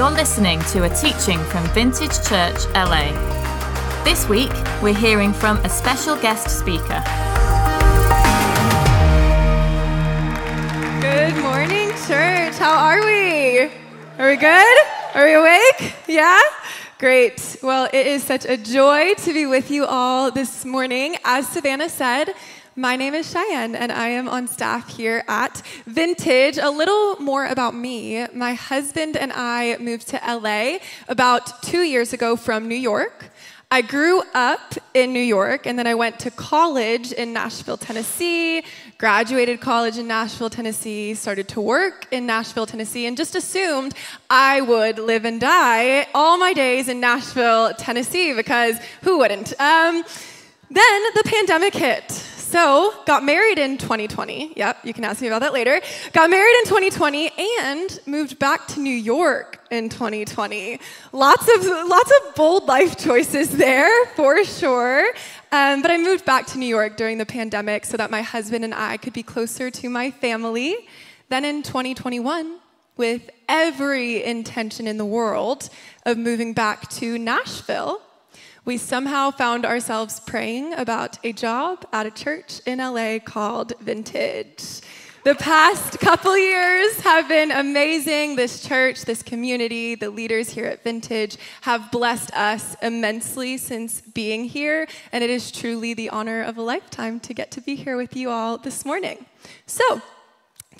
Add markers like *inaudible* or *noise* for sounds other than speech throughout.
You're listening to a teaching from Vintage Church LA. This week, we're hearing from a special guest speaker. Good morning, church. How are we? Are we good? Are we awake? Yeah? Great. Well, it is such a joy to be with you all this morning. As Savannah said, my name is Cheyenne, and I am on staff here at Vintage. A little more about me. My husband and I moved to LA about two years ago from New York. I grew up in New York, and then I went to college in Nashville, Tennessee, graduated college in Nashville, Tennessee, started to work in Nashville, Tennessee, and just assumed I would live and die all my days in Nashville, Tennessee, because who wouldn't? Um, then the pandemic hit. So, got married in 2020. Yep, you can ask me about that later. Got married in 2020 and moved back to New York in 2020. Lots of lots of bold life choices there, for sure. Um, but I moved back to New York during the pandemic so that my husband and I could be closer to my family. Then in 2021, with every intention in the world of moving back to Nashville we somehow found ourselves praying about a job at a church in LA called Vintage. The past couple years have been amazing. This church, this community, the leaders here at Vintage have blessed us immensely since being here, and it is truly the honor of a lifetime to get to be here with you all this morning. So,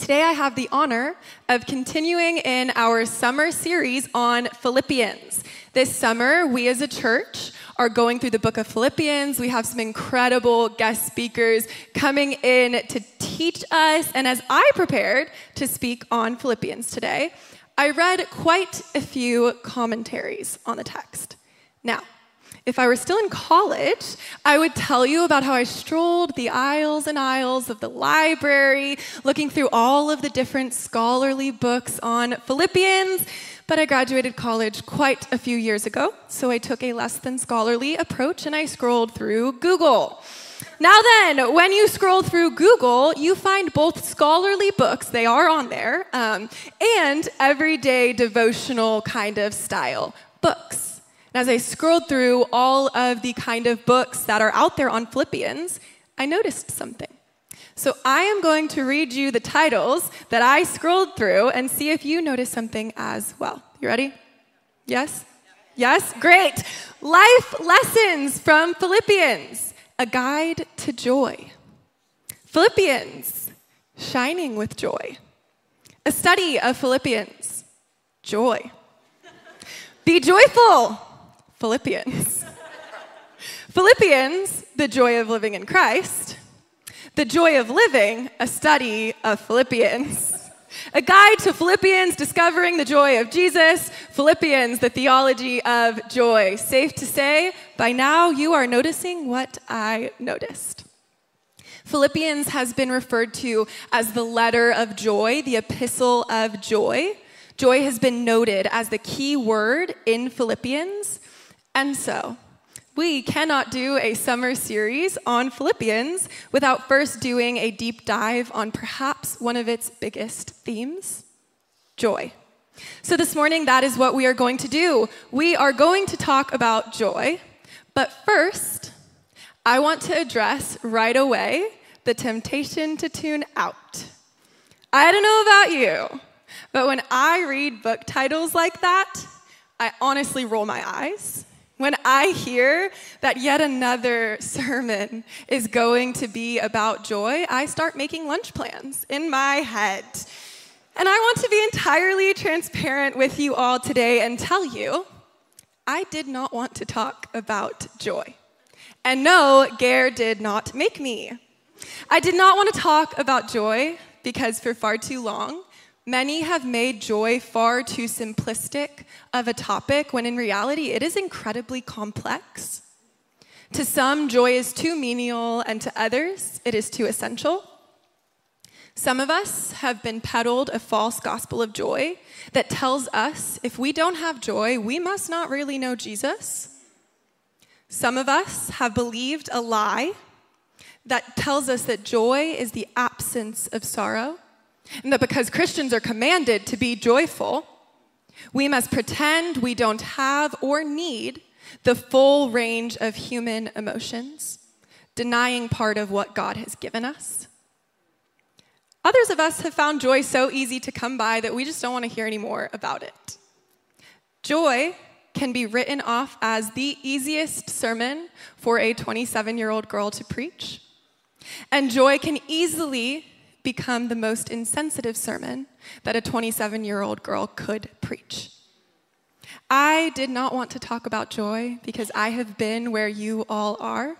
Today, I have the honor of continuing in our summer series on Philippians. This summer, we as a church are going through the book of Philippians. We have some incredible guest speakers coming in to teach us. And as I prepared to speak on Philippians today, I read quite a few commentaries on the text. Now, if I were still in college, I would tell you about how I strolled the aisles and aisles of the library, looking through all of the different scholarly books on Philippians, but I graduated college quite a few years ago, so I took a less than scholarly approach and I scrolled through Google. Now, then, when you scroll through Google, you find both scholarly books, they are on there, um, and everyday devotional kind of style books. And as I scrolled through all of the kind of books that are out there on Philippians, I noticed something. So I am going to read you the titles that I scrolled through and see if you notice something as well. You ready? Yes? Yes? Great. Life lessons from Philippians, a guide to joy. Philippians, shining with joy. A study of Philippians, joy. Be joyful, Philippians. Philippians, the joy of living in Christ. The Joy of Living, a study of Philippians. A guide to Philippians, discovering the joy of Jesus. Philippians, the theology of joy. Safe to say, by now you are noticing what I noticed. Philippians has been referred to as the letter of joy, the epistle of joy. Joy has been noted as the key word in Philippians. And so, we cannot do a summer series on Philippians without first doing a deep dive on perhaps one of its biggest themes joy. So, this morning, that is what we are going to do. We are going to talk about joy, but first, I want to address right away the temptation to tune out. I don't know about you, but when I read book titles like that, I honestly roll my eyes when I hear that yet another sermon is going to be about joy, I start making lunch plans in my head. And I want to be entirely transparent with you all today and tell you I did not want to talk about joy. And no, Gare did not make me. I did not want to talk about joy because for far too long, Many have made joy far too simplistic of a topic when in reality it is incredibly complex. To some, joy is too menial, and to others, it is too essential. Some of us have been peddled a false gospel of joy that tells us if we don't have joy, we must not really know Jesus. Some of us have believed a lie that tells us that joy is the absence of sorrow and that because Christians are commanded to be joyful, We must pretend we don't have or need the full range of human emotions, denying part of what God has given us. Others of us have found joy so easy to come by that we just don't want to hear any more about it. Joy can be written off as the easiest sermon for a 27 year old girl to preach. And joy can easily become the most insensitive sermon that a 27 year old girl could preach. I did not want to talk about joy because I have been where you all are.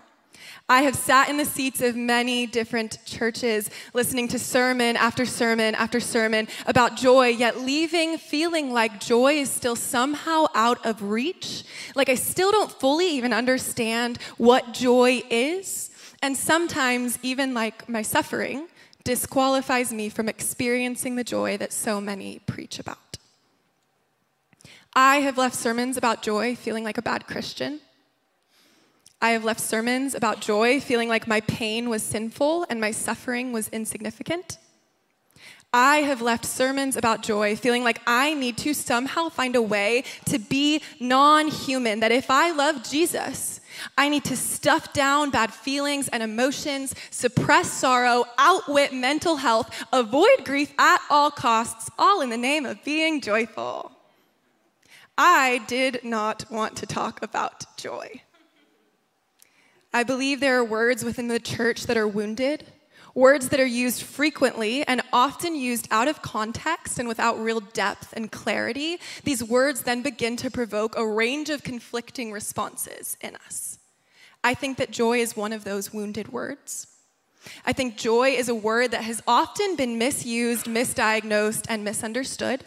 I have sat in the seats of many different churches, listening to sermon after sermon after sermon about joy, yet leaving feeling like joy is still somehow out of reach. Like I still don't fully even understand what joy is. And sometimes, even like my suffering, disqualifies me from experiencing the joy that so many preach about. I have left sermons about joy feeling like a bad Christian. I have left sermons about joy feeling like my pain was sinful and my suffering was insignificant. I have left sermons about joy feeling like I need to somehow find a way to be non human, that if I love Jesus, I need to stuff down bad feelings and emotions, suppress sorrow, outwit mental health, avoid grief at all costs, all in the name of being joyful. I did not want to talk about joy. I believe there are words within the church that are wounded, words that are used frequently and often used out of context and without real depth and clarity. These words then begin to provoke a range of conflicting responses in us. I think that joy is one of those wounded words. I think joy is a word that has often been misused, misdiagnosed, and misunderstood.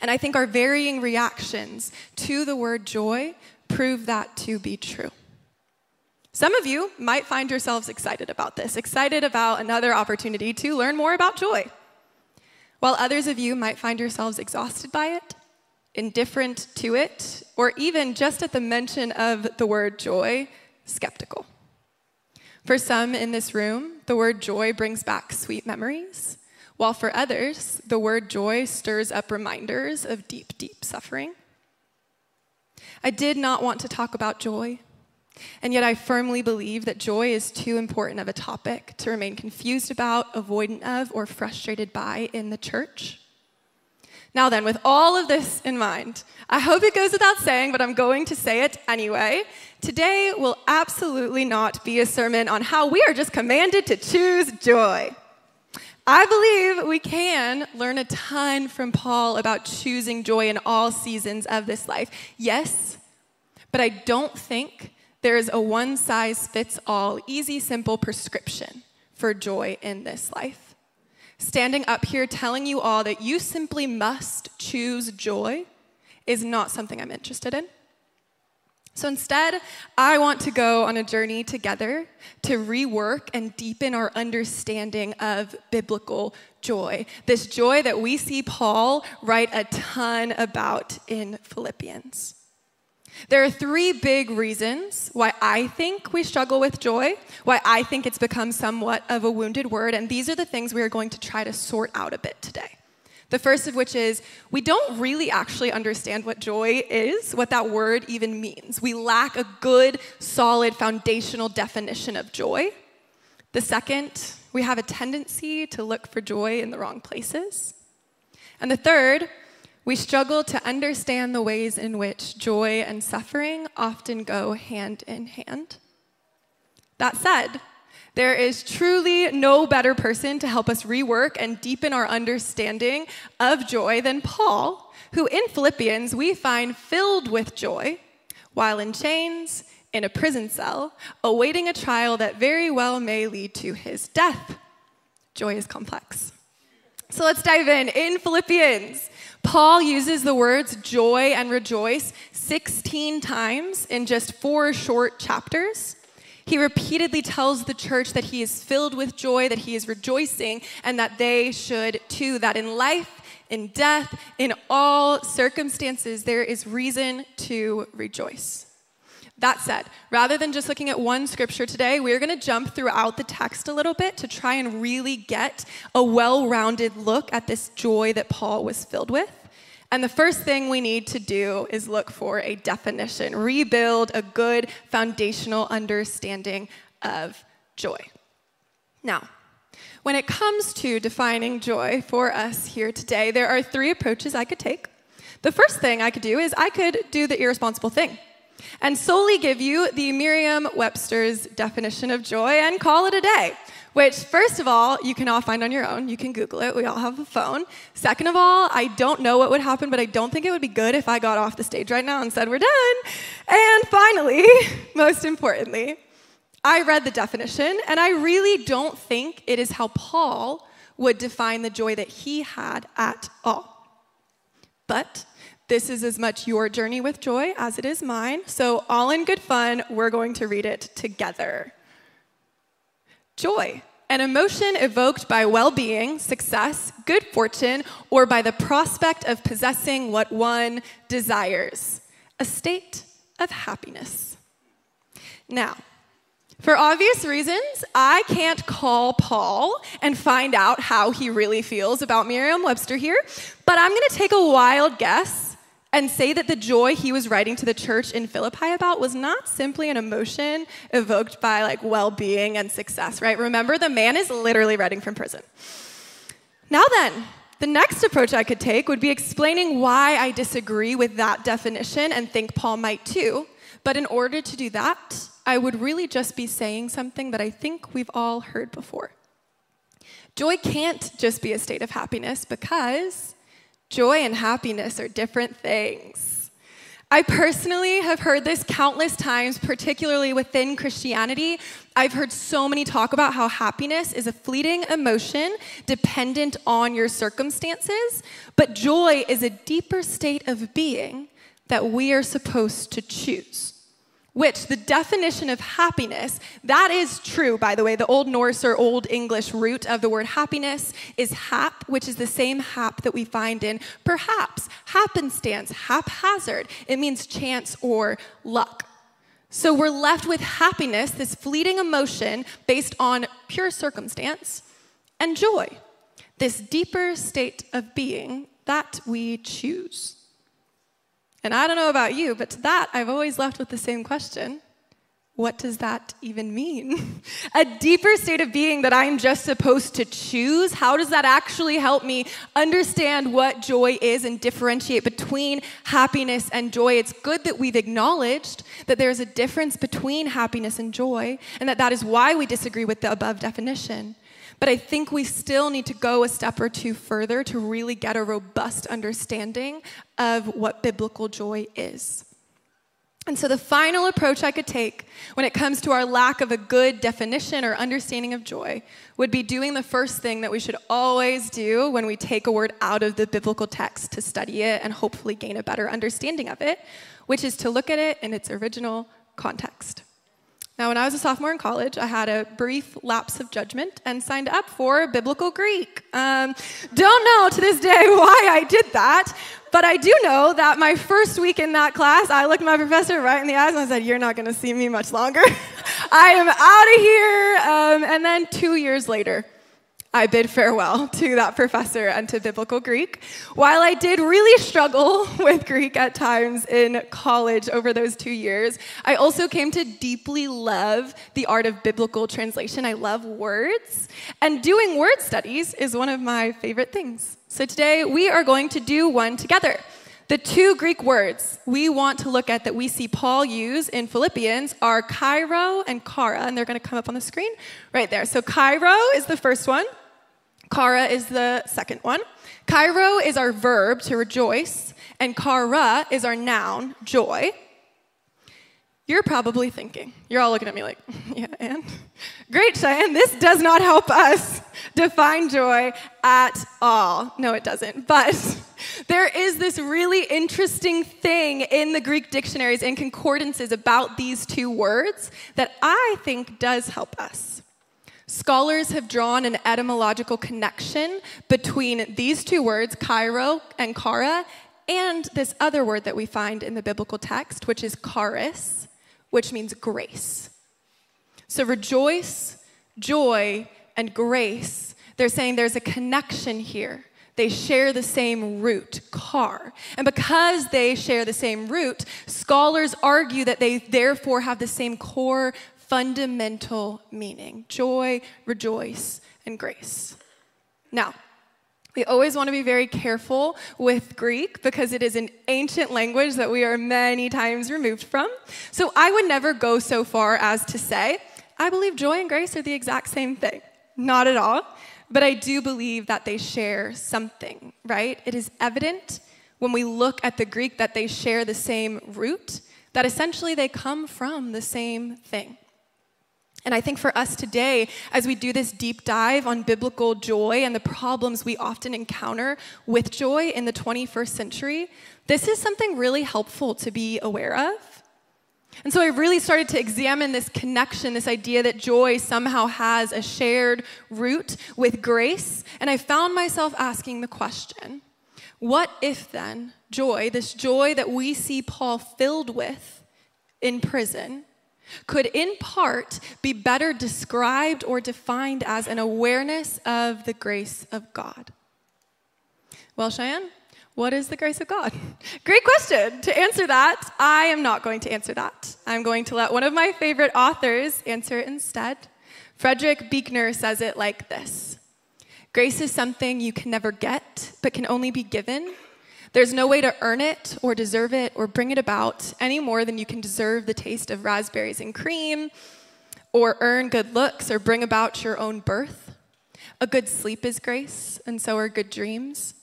And I think our varying reactions to the word joy prove that to be true. Some of you might find yourselves excited about this, excited about another opportunity to learn more about joy, while others of you might find yourselves exhausted by it, indifferent to it, or even just at the mention of the word joy, skeptical. For some in this room, the word joy brings back sweet memories, while for others, the word joy stirs up reminders of deep, deep suffering. I did not want to talk about joy and yet, I firmly believe that joy is too important of a topic to remain confused about, avoidant of, or frustrated by in the church. Now, then, with all of this in mind, I hope it goes without saying, but I'm going to say it anyway. Today will absolutely not be a sermon on how we are just commanded to choose joy. I believe we can learn a ton from Paul about choosing joy in all seasons of this life. Yes, but I don't think there is a one size fits all, easy, simple prescription for joy in this life. Standing up here telling you all that you simply must choose joy is not something I'm interested in. So instead, I want to go on a journey together to rework and deepen our understanding of biblical joy. This joy that we see Paul write a ton about in Philippians. There are three big reasons why I think we struggle with joy, why I think it's become somewhat of a wounded word, and these are the things we are going to try to sort out a bit today. The first of which is we don't really actually understand what joy is, what that word even means. We lack a good, solid, foundational definition of joy. The second, we have a tendency to look for joy in the wrong places. And the third, we struggle to understand the ways in which joy and suffering often go hand in hand. That said, there is truly no better person to help us rework and deepen our understanding of joy than Paul, who in Philippians we find filled with joy while in chains, in a prison cell, awaiting a trial that very well may lead to his death. Joy is complex. So let's dive in. In Philippians, Paul uses the words joy and rejoice 16 times in just four short chapters. He repeatedly tells the church that he is filled with joy, that he is rejoicing, and that they should too. That in life, in death, in all circumstances, there is reason to rejoice. That said, rather than just looking at one scripture today, we're going to jump throughout the text a little bit to try and really get a well rounded look at this joy that Paul was filled with. And the first thing we need to do is look for a definition, rebuild a good foundational understanding of joy. Now, when it comes to defining joy for us here today, there are three approaches I could take. The first thing I could do is I could do the irresponsible thing and solely give you the Merriam Webster's definition of joy and call it a day. Which, first of all, you can all find on your own. You can Google it. We all have a phone. Second of all, I don't know what would happen, but I don't think it would be good if I got off the stage right now and said, We're done. And finally, *laughs* most importantly, I read the definition, and I really don't think it is how Paul would define the joy that he had at all. But this is as much your journey with joy as it is mine. So, all in good fun, we're going to read it together. Joy, an emotion evoked by well being, success, good fortune, or by the prospect of possessing what one desires, a state of happiness. Now, for obvious reasons, I can't call Paul and find out how he really feels about Merriam Webster here, but I'm gonna take a wild guess and say that the joy he was writing to the church in Philippi about was not simply an emotion evoked by like well-being and success, right? Remember the man is literally writing from prison. Now then, the next approach I could take would be explaining why I disagree with that definition and think Paul might too. But in order to do that, I would really just be saying something that I think we've all heard before. Joy can't just be a state of happiness because Joy and happiness are different things. I personally have heard this countless times, particularly within Christianity. I've heard so many talk about how happiness is a fleeting emotion dependent on your circumstances, but joy is a deeper state of being that we are supposed to choose which the definition of happiness, that is true, by the way. The Old Norse or Old English root of the word happiness is hap, which is the same hap that we find in perhaps, happenstance, haphazard. It means chance or luck. So we're left with happiness, this fleeting emotion based on pure circumstance, and joy, this deeper state of being that we choose. And I don't know about you, but to that, I've always left with the same question What does that even mean? *laughs* a deeper state of being that I'm just supposed to choose? How does that actually help me understand what joy is and differentiate between happiness and joy? It's good that we've acknowledged that there's a difference between happiness and joy, and that that is why we disagree with the above definition. But I think we still need to go a step or two further to really get a robust understanding of what biblical joy is. And so, the final approach I could take when it comes to our lack of a good definition or understanding of joy would be doing the first thing that we should always do when we take a word out of the biblical text to study it and hopefully gain a better understanding of it, which is to look at it in its original context. Now, when I was a sophomore in college, I had a brief lapse of judgment and signed up for biblical Greek. Um, don't know to this day *laughs* why I did that, but I do know that my first week in that class, I looked my professor right in the eyes and I said, You're not going to see me much longer. *laughs* I am out of here. Um, and then two years later, I bid farewell *laughs* to that professor and to biblical Greek. While I did really struggle *laughs* with Greek at times in college over those two years, I also came to deeply love the art of biblical translation. I love words, and doing word studies is one of my favorite things. So today we are going to do one together. The two Greek words we want to look at that we see Paul use in Philippians are kairo and kara, and they're going to come up on the screen right there. So, kairo is the first one, Kara is the second one. kairo is our verb to rejoice, and kara is our noun, joy. You're probably thinking, you're all looking at me like, *laughs* yeah, and? Great, Cheyenne, this does not help us define joy at all. No, it doesn't. But *laughs* there is this really interesting thing in the Greek dictionaries and concordances about these two words that I think does help us. Scholars have drawn an etymological connection between these two words, kairo and kara, and this other word that we find in the biblical text, which is charis, which means grace. So rejoice, joy, and grace, they're saying there's a connection here. They share the same root, car. And because they share the same root, scholars argue that they therefore have the same core fundamental meaning joy, rejoice, and grace. Now, we always want to be very careful with Greek because it is an ancient language that we are many times removed from. So I would never go so far as to say, I believe joy and grace are the exact same thing. Not at all. But I do believe that they share something, right? It is evident when we look at the Greek that they share the same root, that essentially they come from the same thing. And I think for us today, as we do this deep dive on biblical joy and the problems we often encounter with joy in the 21st century, this is something really helpful to be aware of. And so I really started to examine this connection, this idea that joy somehow has a shared root with grace. And I found myself asking the question what if then joy, this joy that we see Paul filled with in prison, could in part be better described or defined as an awareness of the grace of God? Well, Cheyenne, what is the grace of God? *laughs* Great question. To answer that, I am not going to answer that. I'm going to let one of my favorite authors answer it instead. Frederick Buechner says it like this Grace is something you can never get, but can only be given. There's no way to earn it or deserve it or bring it about any more than you can deserve the taste of raspberries and cream or earn good looks or bring about your own birth. A good sleep is grace, and so are good dreams.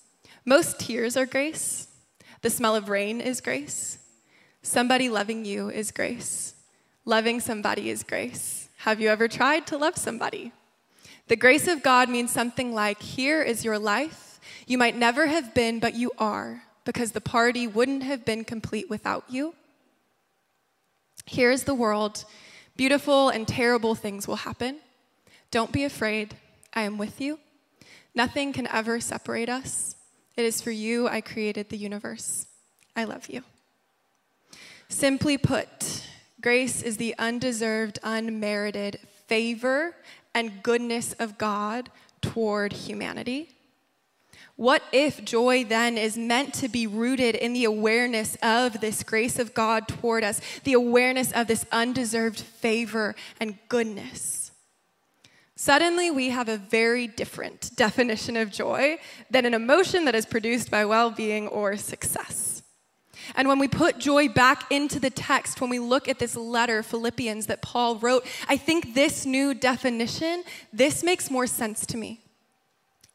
Most tears are grace. The smell of rain is grace. Somebody loving you is grace. Loving somebody is grace. Have you ever tried to love somebody? The grace of God means something like here is your life. You might never have been, but you are, because the party wouldn't have been complete without you. Here is the world. Beautiful and terrible things will happen. Don't be afraid. I am with you. Nothing can ever separate us. It is for you I created the universe. I love you. Simply put, grace is the undeserved, unmerited favor and goodness of God toward humanity. What if joy then is meant to be rooted in the awareness of this grace of God toward us, the awareness of this undeserved favor and goodness? Suddenly, we have a very different *laughs* definition of joy than an emotion that is produced by well being or success. And when we put joy back into the text, when we look at this letter, Philippians, that Paul wrote, I think this new definition, this makes more sense to me.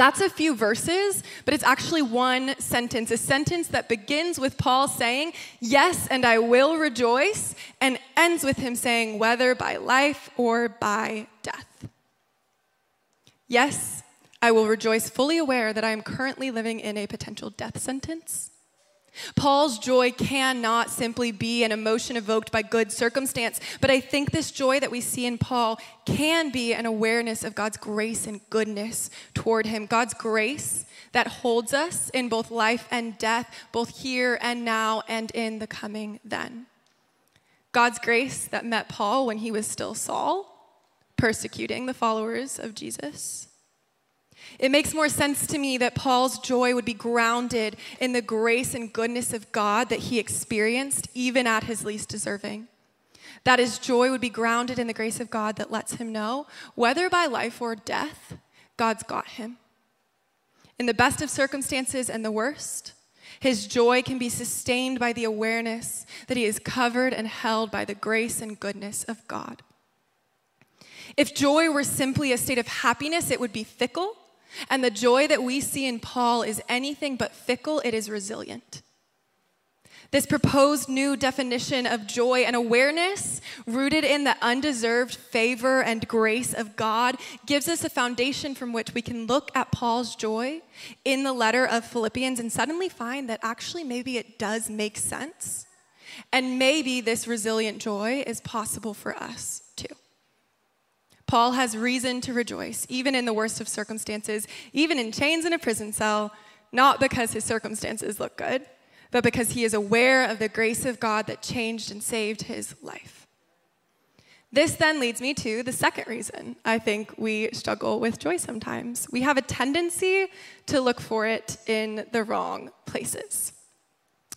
That's a few verses, but it's actually one sentence, a sentence that begins with Paul saying, Yes, and I will rejoice, and ends with him saying, Whether by life or by death. Yes, I will rejoice fully aware that I am currently living in a potential death sentence. Paul's joy cannot simply be an emotion evoked by good circumstance, but I think this joy that we see in Paul can be an awareness of God's grace and goodness toward him. God's grace that holds us in both life and death, both here and now and in the coming then. God's grace that met Paul when he was still Saul, persecuting the followers of Jesus. It makes more sense to me that Paul's joy would be grounded in the grace and goodness of God that he experienced even at his least deserving. That his joy would be grounded in the grace of God that lets him know, whether by life or death, God's got him. In the best of circumstances and the worst, his joy can be sustained by the awareness that he is covered and held by the grace and goodness of God. If joy were simply a state of happiness, it would be fickle and the joy that we see in Paul is anything but fickle, it is resilient. This proposed new definition of joy and awareness, rooted in the undeserved favor and grace of God, gives us a foundation from which we can look at Paul's joy in the letter of Philippians and suddenly find that actually maybe it does make sense. And maybe this resilient joy is possible for us. Paul has reason to rejoice, even in the worst of circumstances, even in chains in a prison cell, not because his circumstances look good, but because he is aware of the grace of God that changed and saved his life. This then leads me to the second reason I think we struggle with joy sometimes. We have a tendency to look for it in the wrong places.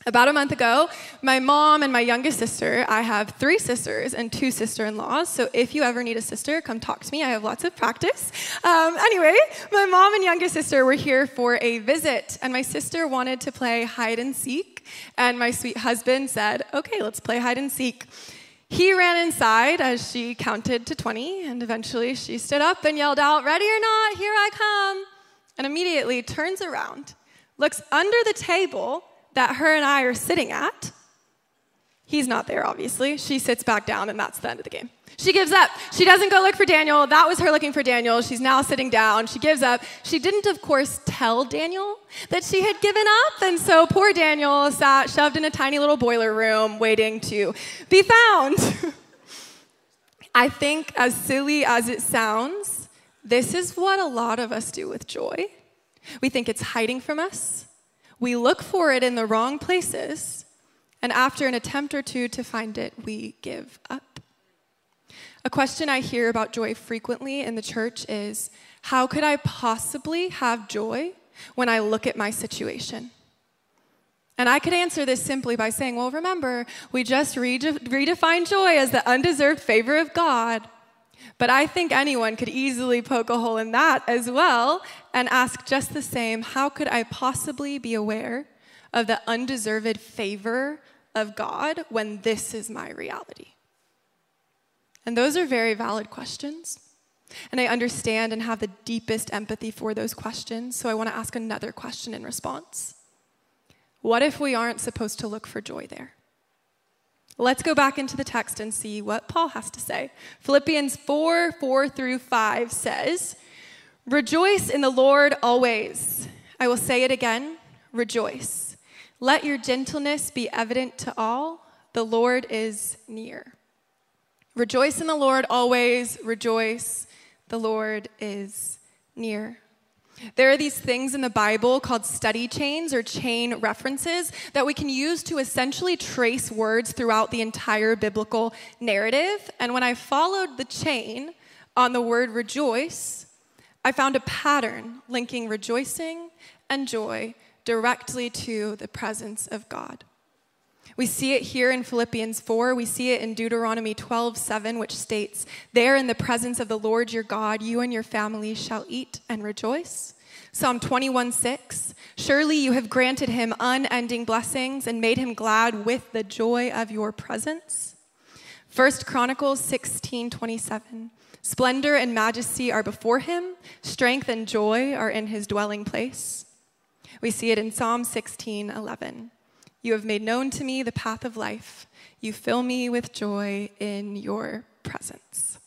About a month ago, my mom and my youngest sister, I have three sisters and two sister in laws. So if you ever need a sister, come talk to me. I have lots of practice. Um, anyway, my mom and youngest sister were here for a visit, and my sister wanted to play hide and seek. And my sweet husband said, Okay, let's play hide and seek. He ran inside as she counted to 20, and eventually she stood up and yelled out, Ready or not, here I come. And immediately turns around, looks under the table that her and I are sitting at. He's not there, obviously. She sits back down, and that's the end of the game. She gives up. She doesn't go look for Daniel. That was her looking for Daniel. She's now sitting down. She gives up. She didn't, of course, tell Daniel that she had given up. And so poor Daniel sat shoved in a tiny little boiler room waiting to be found. *laughs* I think, as silly as it sounds, this is what a lot of us do with joy. We think it's hiding from us, we look for it in the wrong places, and after an attempt or two to find it, we give up. A question I hear about joy frequently in the church is how could I possibly have joy when I look at my situation? And I could answer this simply by saying, well, remember, we just redefined joy as the undeserved favor of God. But I think anyone could easily poke a hole in that as well and ask just the same how could I possibly be aware of the undeserved favor of God when this is my reality? And those are very valid questions. And I understand and have the deepest empathy for those questions. So I want to ask another question in response. What if we aren't supposed to look for joy there? Let's go back into the text and see what Paul has to say. Philippians 4 4 through 5 says, Rejoice in the Lord always. I will say it again rejoice. Let your gentleness be evident to all. The Lord is near. Rejoice in the Lord always, rejoice. The Lord is near. There are these things in the Bible called study chains or chain references that we can use to essentially trace words throughout the entire biblical narrative. And when I followed the chain on the word rejoice, I found a pattern linking rejoicing and joy directly to the presence of God. We see it here in Philippians 4. We see it in Deuteronomy 12, 7, which states, There in the presence of the Lord your God, you and your family shall eat and rejoice. Psalm 21, 6, Surely you have granted him unending blessings and made him glad with the joy of your presence. 1 Chronicles 16, 27, Splendor and majesty are before him, strength and joy are in his dwelling place. We see it in Psalm 16, 11. You have made known to me the path of life. You fill me with joy in your presence.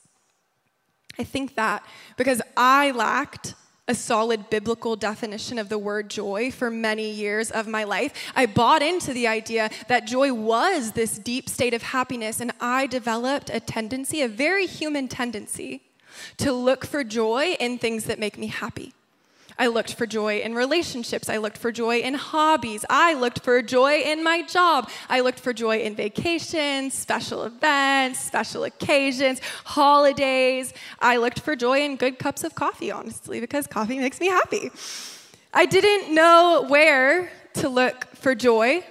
I think that because I lacked a solid biblical definition of the word joy for many years of my life. I bought into the idea that joy was this deep state of happiness, and I developed a tendency, a very human tendency, to look for joy in things that make me happy. I looked for joy in relationships. I looked for joy in hobbies. I looked for joy in my job. I looked for joy in vacations, special events, special occasions, holidays. I looked for joy in good cups of coffee, honestly, because coffee makes me happy. I didn't know where to look for joy.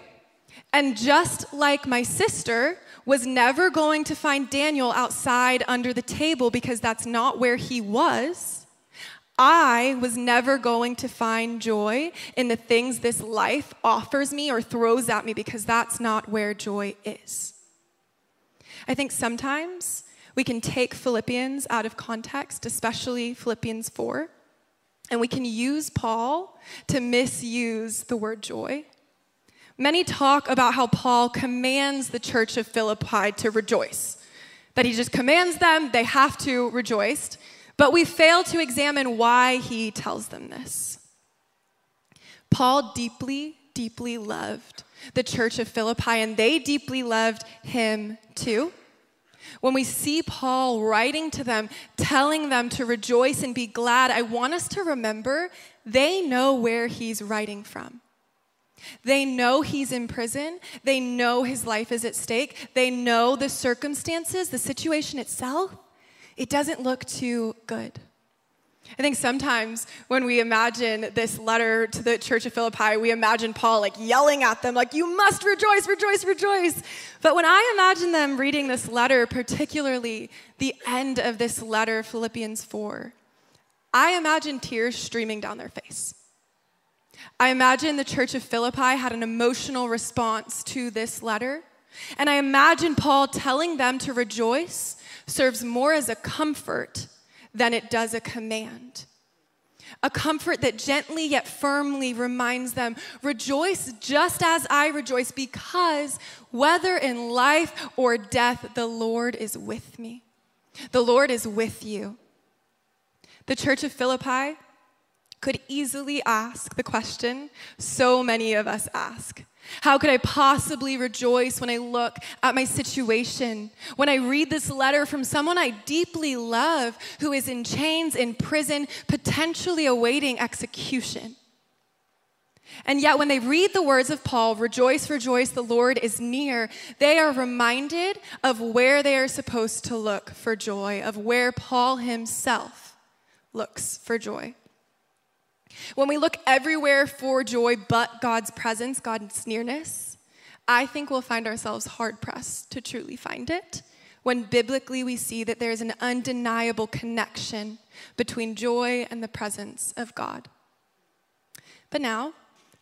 And just like my sister, was never going to find Daniel outside under the table because that's not where he was. I was never going to find joy in the things this life offers me or throws at me because that's not where joy is. I think sometimes we can take Philippians out of context, especially Philippians 4, and we can use Paul to misuse the word joy. Many talk about how Paul commands the church of Philippi to rejoice, that he just commands them, they have to rejoice. But we fail to examine why he tells them this. Paul deeply, deeply loved the church of Philippi, and they deeply loved him too. When we see Paul writing to them, telling them to rejoice and be glad, I want us to remember they know where he's writing from. They know he's in prison. They know his life is at stake. They know the circumstances, the situation itself. It doesn't look too good. I think sometimes when we imagine this letter to the church of Philippi, we imagine Paul like yelling at them, like, you must rejoice, rejoice, rejoice. But when I imagine them reading this letter, particularly the end of this letter, Philippians 4, I imagine tears streaming down their face. I imagine the church of Philippi had an emotional response to this letter. And I imagine Paul telling them to rejoice serves more as a comfort than it does a command. A comfort that gently yet firmly reminds them rejoice just as I rejoice, because whether in life or death, the Lord is with me. The Lord is with you. The church of Philippi could easily ask the question so many of us ask how could I possibly rejoice when I look at my situation? When I read this letter from someone I deeply love who is in chains, in prison, potentially awaiting execution? And yet, when they read the words of Paul, rejoice, rejoice, the Lord is near, they are reminded of where they are supposed to look for joy, of where Paul himself looks for joy. When we look everywhere for joy but God's presence, God's nearness, I think we'll find ourselves hard pressed to truly find it when biblically we see that there is an undeniable connection between joy and the presence of God. But now,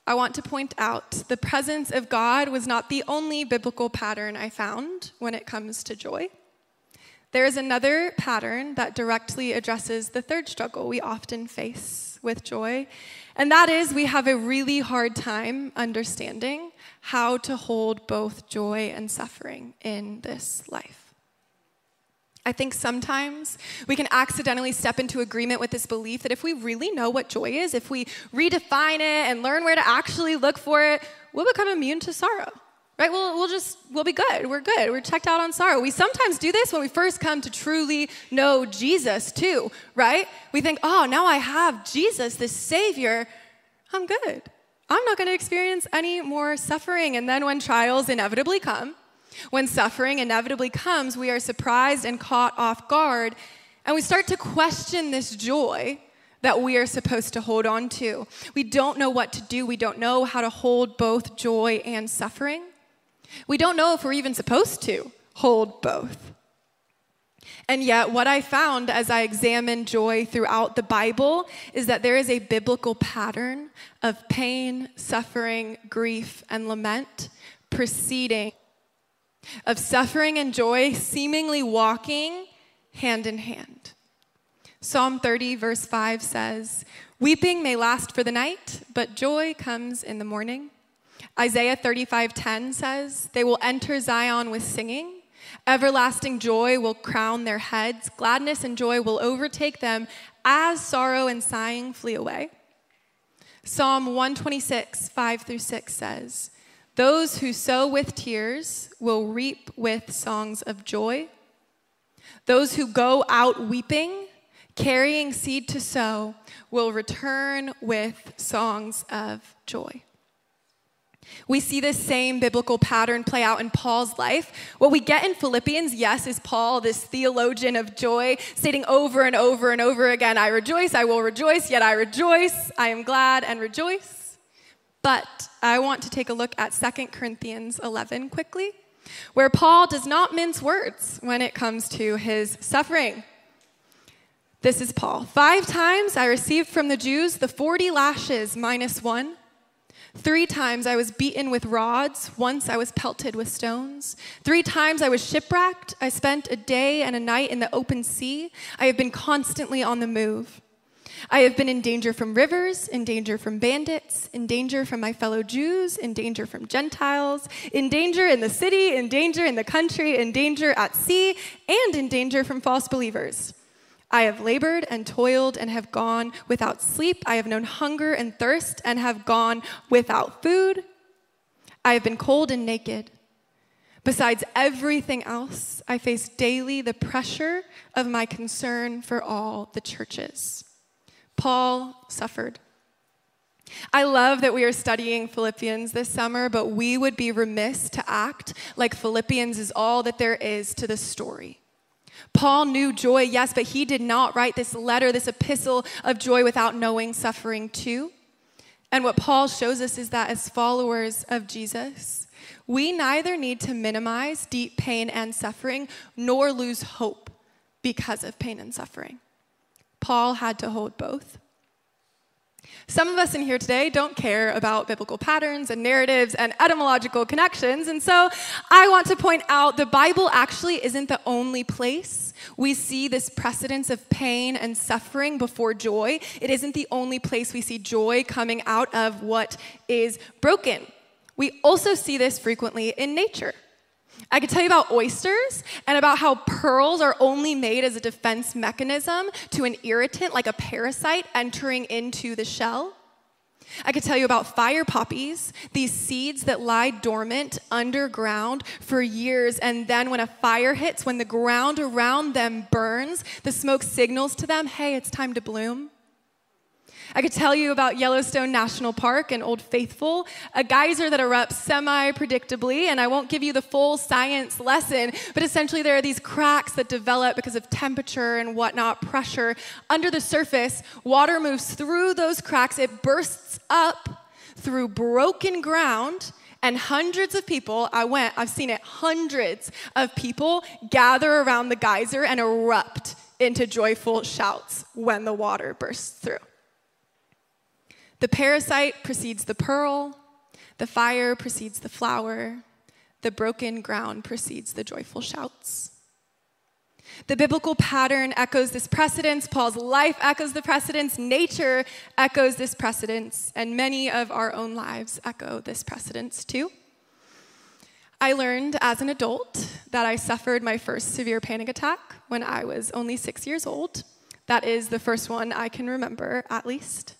I want to point out the presence of God was not the only biblical pattern I found when it comes to joy. There is another pattern that directly addresses the third struggle we often face with joy. And that is, we have a really hard time understanding how to hold both joy and suffering in this life. I think sometimes we can accidentally step into agreement with this belief that if we really know what joy is, if we redefine it and learn where to actually look for it, we'll become immune to sorrow right? We'll, we'll just, we'll be good. We're good. We're checked out on sorrow. We sometimes do this when we first come to truly know Jesus, too, right? We think, oh, now I have Jesus, this Savior. I'm good. I'm not going to experience any more suffering. And then when trials inevitably come, when suffering inevitably comes, we are surprised and caught off guard, and we start to question this joy that we are supposed to hold on to. We don't know what to do. We don't know how to hold both joy and suffering. We don't know if we're even supposed to hold both. And yet, what I found as I examined joy throughout the Bible is that there is a biblical pattern of pain, suffering, grief, and lament preceding, of suffering and joy seemingly walking hand in hand. Psalm 30, verse 5 says, Weeping may last for the night, but joy comes in the morning. Isaiah 35:10 says, "They will enter Zion with singing. Everlasting joy will crown their heads. Gladness and joy will overtake them as sorrow and sighing flee away." Psalm 126, 5 through 6 says, Those who sow with tears will reap with songs of joy. Those who go out weeping, carrying seed to sow, will return with songs of joy. We see this same biblical pattern play out in Paul's life. What we get in Philippians, yes, is Paul, this theologian of joy, stating over and over and over again, I rejoice, I will rejoice, yet I rejoice, I am glad and rejoice. But I want to take a look at 2 Corinthians 11 quickly, where Paul does not mince words when it comes to his suffering. This is Paul. Five times I received from the Jews the 40 lashes minus one. Three times I was beaten with rods. Once I was pelted with stones. Three times I was shipwrecked. I spent a day and a night in the open sea. I have been constantly on the move. I have been in danger from rivers, in danger from bandits, in danger from my fellow Jews, in danger from Gentiles, in danger in the city, in danger in the country, in danger at sea, and in danger from false believers. I have labored and toiled and have gone without sleep. I have known hunger and thirst and have gone without food. I have been cold and naked. Besides everything else, I face daily the pressure of my concern for all the churches. Paul suffered. I love that we are studying Philippians this summer, but we would be remiss to act like Philippians is all that there is to the story. Paul knew joy, yes, but he did not write this letter, this epistle of joy without knowing suffering too. And what Paul shows us is that as followers of Jesus, we neither need to minimize deep pain and suffering nor lose hope because of pain and suffering. Paul had to hold both. Some of us in here today don't care about biblical patterns and narratives and etymological connections, and so I want to point out the Bible actually isn't the only place we see this precedence of pain and suffering before joy. It isn't the only place we see joy coming out of what is broken. We also see this frequently in nature. I could tell you about oysters and about how pearls are only made as a defense mechanism to an irritant like a parasite entering into the shell. I could tell you about fire poppies, these seeds that lie dormant underground for years, and then when a fire hits, when the ground around them burns, the smoke signals to them, hey, it's time to bloom. I could tell you about Yellowstone National Park and Old Faithful, a geyser that erupts semi predictably, and I won't give you the full science lesson, but essentially there are these cracks that develop because of temperature and whatnot, pressure. Under the surface, water moves through those cracks, it bursts up through broken ground. And hundreds of people, I went, I've seen it, hundreds of people gather around the geyser and erupt into joyful shouts when the water bursts through. The parasite precedes the pearl, the fire precedes the flower, the broken ground precedes the joyful shouts. The biblical pattern echoes this precedence. Paul's life echoes the precedence. Nature echoes this precedence. And many of our own lives echo this precedence too. I learned as an adult that I suffered my first severe panic attack when I was only six years old. That is the first one I can remember, at least.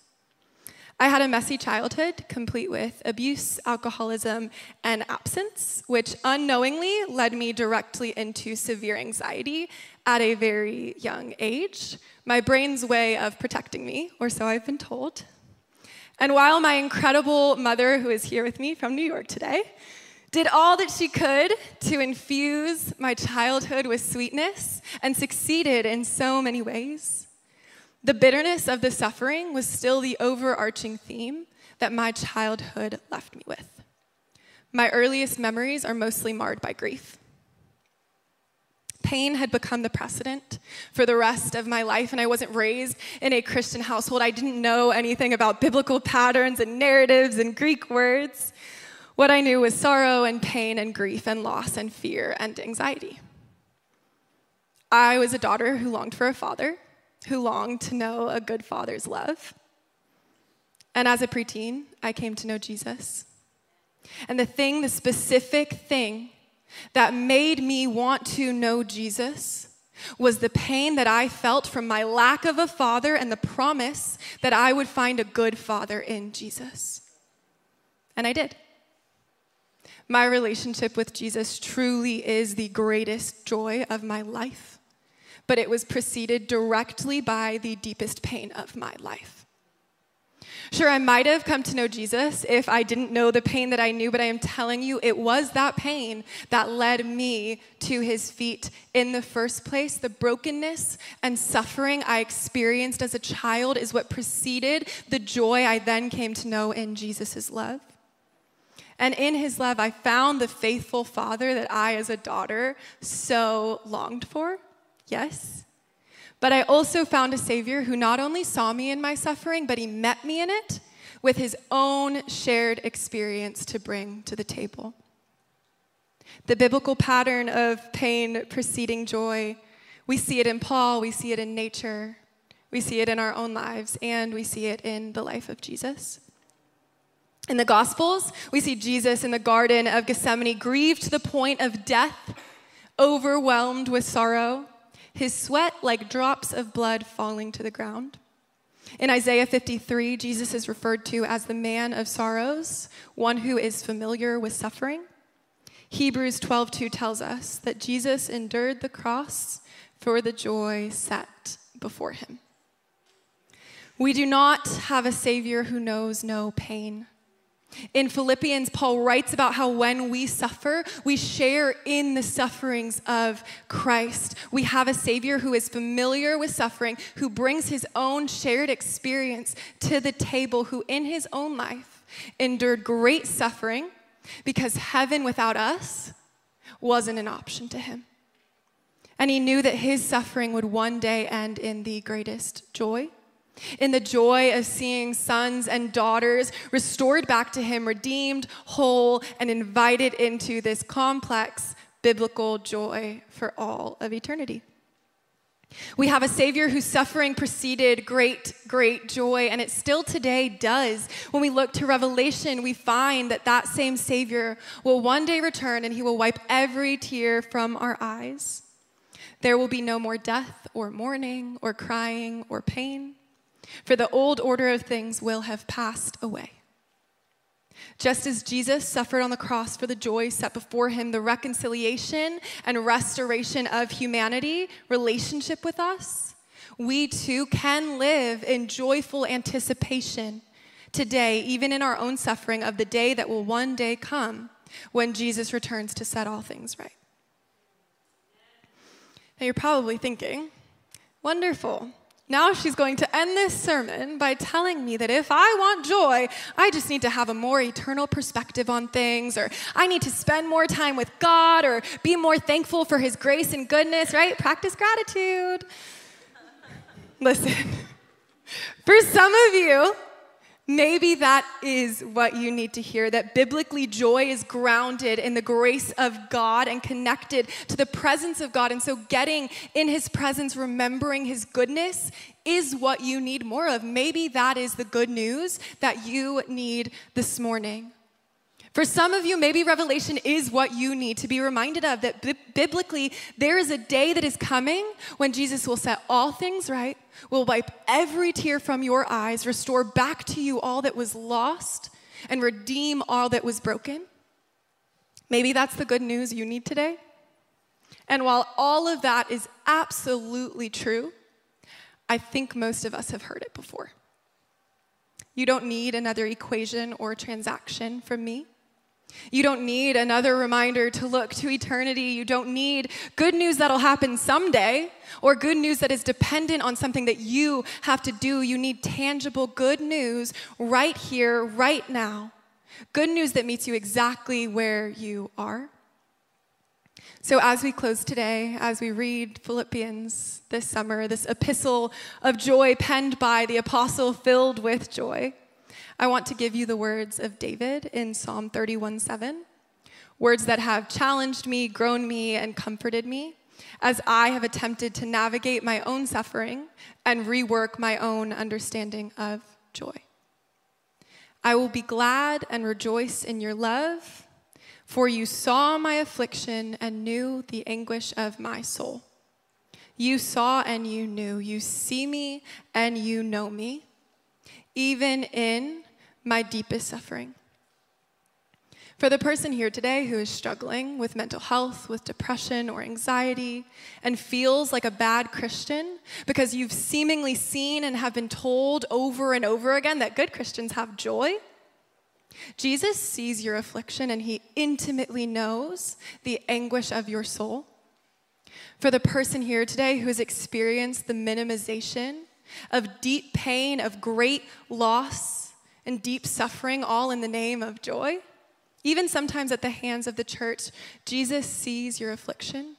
I had a messy childhood, complete with abuse, alcoholism, and absence, which unknowingly led me directly into severe anxiety at a very young age. My brain's way of protecting me, or so I've been told. And while my incredible mother, who is here with me from New York today, did all that she could to infuse my childhood with sweetness and succeeded in so many ways, the bitterness of the suffering was still the overarching theme that my childhood left me with. My earliest memories are mostly marred by grief. Pain had become the precedent for the rest of my life, and I wasn't raised in a Christian household. I didn't know anything about biblical patterns and narratives and Greek words. What I knew was sorrow and pain and grief and loss and fear and anxiety. I was a daughter who longed for a father who longed to know a good father's love. And as a preteen, I came to know Jesus. And the thing, the specific thing that made me want to know Jesus was the pain that I felt from my lack of a father and the promise that I would find a good father in Jesus. And I did. My relationship with Jesus truly is the greatest joy of my life but it was preceded directly by the deepest pain of my life. Sure, I might have come to know Jesus if I didn't know the pain that I knew, but I am telling you, it was that pain that led me to his feet in the first place. The brokenness and suffering I experienced as a child is what preceded the joy I then came to know in Jesus' love. And in his love, I found the faithful father that I, as a daughter, so longed for. Yes. But I also found a Savior who not only saw me in my suffering, but he met me in it with his own shared experience to bring to the table. The biblical pattern of pain preceding joy, we see it in Paul, we see it in nature, we see it in our own lives, and we see it in the life of Jesus. In the Gospels, we see Jesus in the Garden of Gethsemane, grieved to the point of death, overwhelmed with sorrow his sweat like drops of blood falling to the ground. In Isaiah 53, Jesus is referred to as the man of sorrows, one who is familiar with suffering. Hebrews 12:2 tells us that Jesus endured the cross for the joy set before him. We do not have a savior who knows no pain. In Philippians, Paul writes about how when we suffer, we share in the sufferings of Christ. We have a Savior who is familiar with suffering, who brings his own shared experience to the table, who in his own life endured great suffering because heaven without us wasn't an option to him. And he knew that his suffering would one day end in the greatest joy in the joy of seeing sons and daughters restored back to him, redeemed, whole, and invited into this complex biblical joy for all of eternity. We have a Savior whose suffering preceded great, great joy, and it still today does. When we look to Revelation, we find that that same Savior will one day return and he will wipe every tear from our eyes. There will be no more death or mourning or crying or pain for the old order of things will have passed away. Just as Jesus suffered on the cross for the joy set before him, the reconciliation and restoration of humanity, relationship with us, we too can live in joyful anticipation today, even in our own suffering, of the day that will one day come when Jesus returns to set all things right. Now you're probably thinking, wonderful. Now she's going to end this sermon by telling me that if I want joy, I just need to have a more eternal perspective on things, or I need to spend more time with God, or be more thankful for His grace and goodness, right? Practice gratitude. *laughs* Listen, for some of you, Maybe that is what you need to hear that biblically joy is grounded in the grace of God and connected to the presence of God. And so, getting in His presence, remembering His goodness, is what you need more of. Maybe that is the good news that you need this morning. For some of you, maybe revelation is what you need to be reminded of that bi- biblically, there is a day that is coming when Jesus will set all things right, will wipe every tear from your eyes, restore back to you all that was lost, and redeem all that was broken. Maybe that's the good news you need today. And while all of that is absolutely true, I think most of us have heard it before. You don't need another equation or transaction from me. You don't need another reminder to look to eternity. You don't need good news that'll happen someday or good news that is dependent on something that you have to do. You need tangible good news right here, right now. Good news that meets you exactly where you are. So, as we close today, as we read Philippians this summer, this epistle of joy penned by the apostle filled with joy, I want to give you the words of David in Psalm 31 7, words that have challenged me, grown me, and comforted me as I have attempted to navigate my own suffering and rework my own understanding of joy. I will be glad and rejoice in your love, for you saw my affliction and knew the anguish of my soul. You saw and you knew. You see me and you know me. Even in my deepest suffering. For the person here today who is struggling with mental health, with depression or anxiety, and feels like a bad Christian because you've seemingly seen and have been told over and over again that good Christians have joy, Jesus sees your affliction and he intimately knows the anguish of your soul. For the person here today who has experienced the minimization of deep pain, of great loss, and deep suffering, all in the name of joy. Even sometimes at the hands of the church, Jesus sees your affliction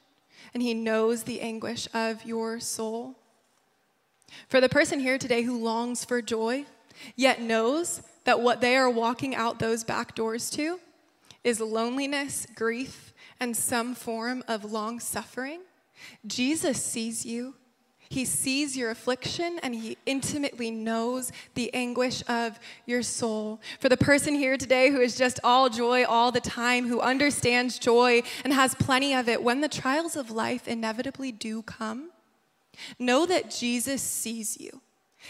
and he knows the anguish of your soul. For the person here today who longs for joy, yet knows that what they are walking out those back doors to is loneliness, grief, and some form of long suffering, Jesus sees you he sees your affliction and he intimately knows the anguish of your soul. For the person here today who is just all joy all the time, who understands joy and has plenty of it, when the trials of life inevitably do come, know that Jesus sees you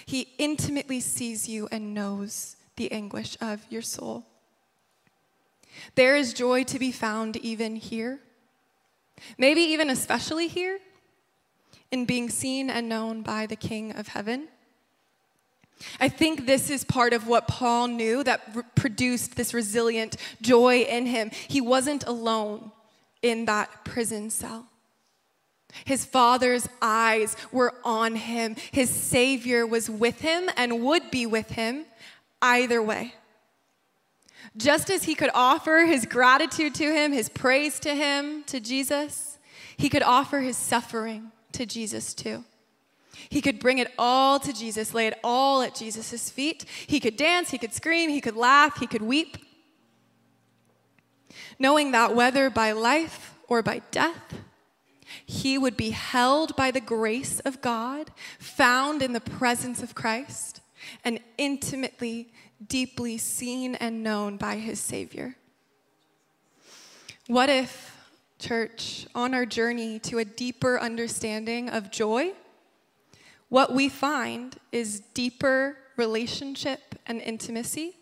He intimately sees you and knows the anguish of your soul. There is joy to be found even here, maybe even especially here, in being seen and known by the King of Heaven. I think this is part of what Paul knew that re- produced this resilient joy in him. He wasn't alone in that prison cell. His father's eyes were on him. His Savior was with him and would be with him either way. Just as he could offer his gratitude to him, his praise to him, to Jesus, he could offer his suffering to Jesus too. He could bring it all to Jesus, lay it all at Jesus' feet. He could dance, he could scream, he could laugh, he could weep. Knowing that whether by life or by death, he would be held by the grace of God, found in the presence of Christ, and intimately, deeply seen and known by his Savior. What if, church, on our journey to a deeper understanding of joy, what we find is deeper relationship and intimacy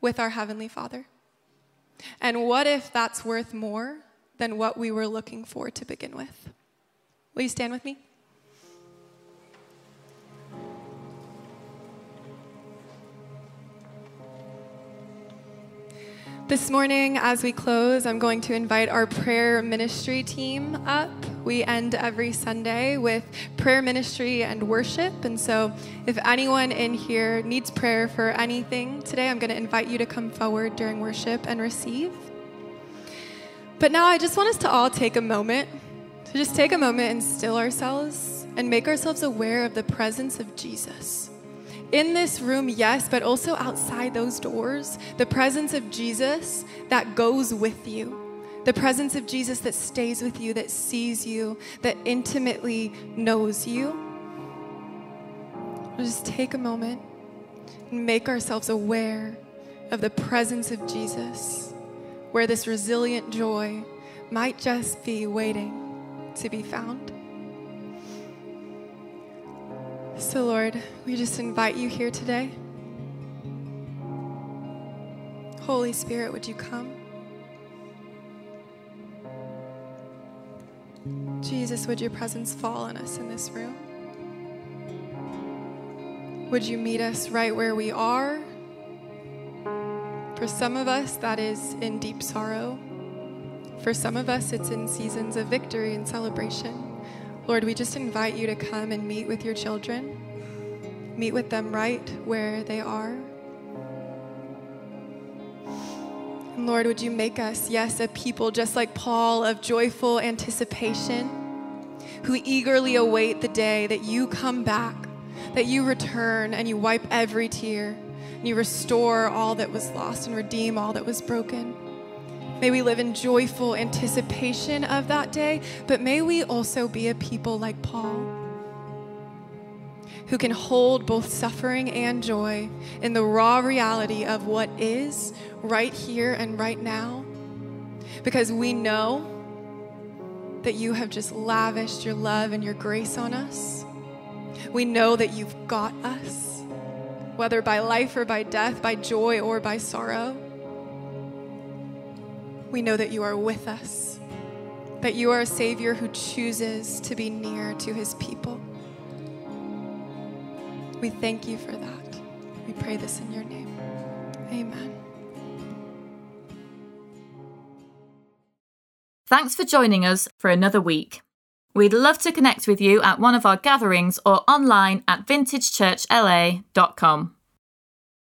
with our Heavenly Father. And what if that's worth more than what we were looking for to begin with? Will you stand with me? This morning, as we close, I'm going to invite our prayer ministry team up. We end every Sunday with prayer ministry and worship. And so, if anyone in here needs prayer for anything today, I'm going to invite you to come forward during worship and receive. But now, I just want us to all take a moment to just take a moment and still ourselves and make ourselves aware of the presence of Jesus in this room, yes, but also outside those doors, the presence of Jesus that goes with you. The presence of Jesus that stays with you, that sees you, that intimately knows you. We'll just take a moment and make ourselves aware of the presence of Jesus, where this resilient joy might just be waiting to be found. So, Lord, we just invite you here today. Holy Spirit, would you come? Jesus, would your presence fall on us in this room? Would you meet us right where we are? For some of us, that is in deep sorrow. For some of us, it's in seasons of victory and celebration. Lord, we just invite you to come and meet with your children, meet with them right where they are. And Lord, would you make us, yes, a people just like Paul of joyful anticipation, who eagerly await the day that you come back, that you return and you wipe every tear, and you restore all that was lost and redeem all that was broken. May we live in joyful anticipation of that day, but may we also be a people like Paul who can hold both suffering and joy in the raw reality of what is right here and right now. Because we know that you have just lavished your love and your grace on us. We know that you've got us, whether by life or by death, by joy or by sorrow we know that you are with us, that you are a Savior who chooses to be near to his people. We thank you for that. We pray this in your name. Amen. Thanks for joining us for another week. We'd love to connect with you at one of our gatherings or online at vintagechurchla.com.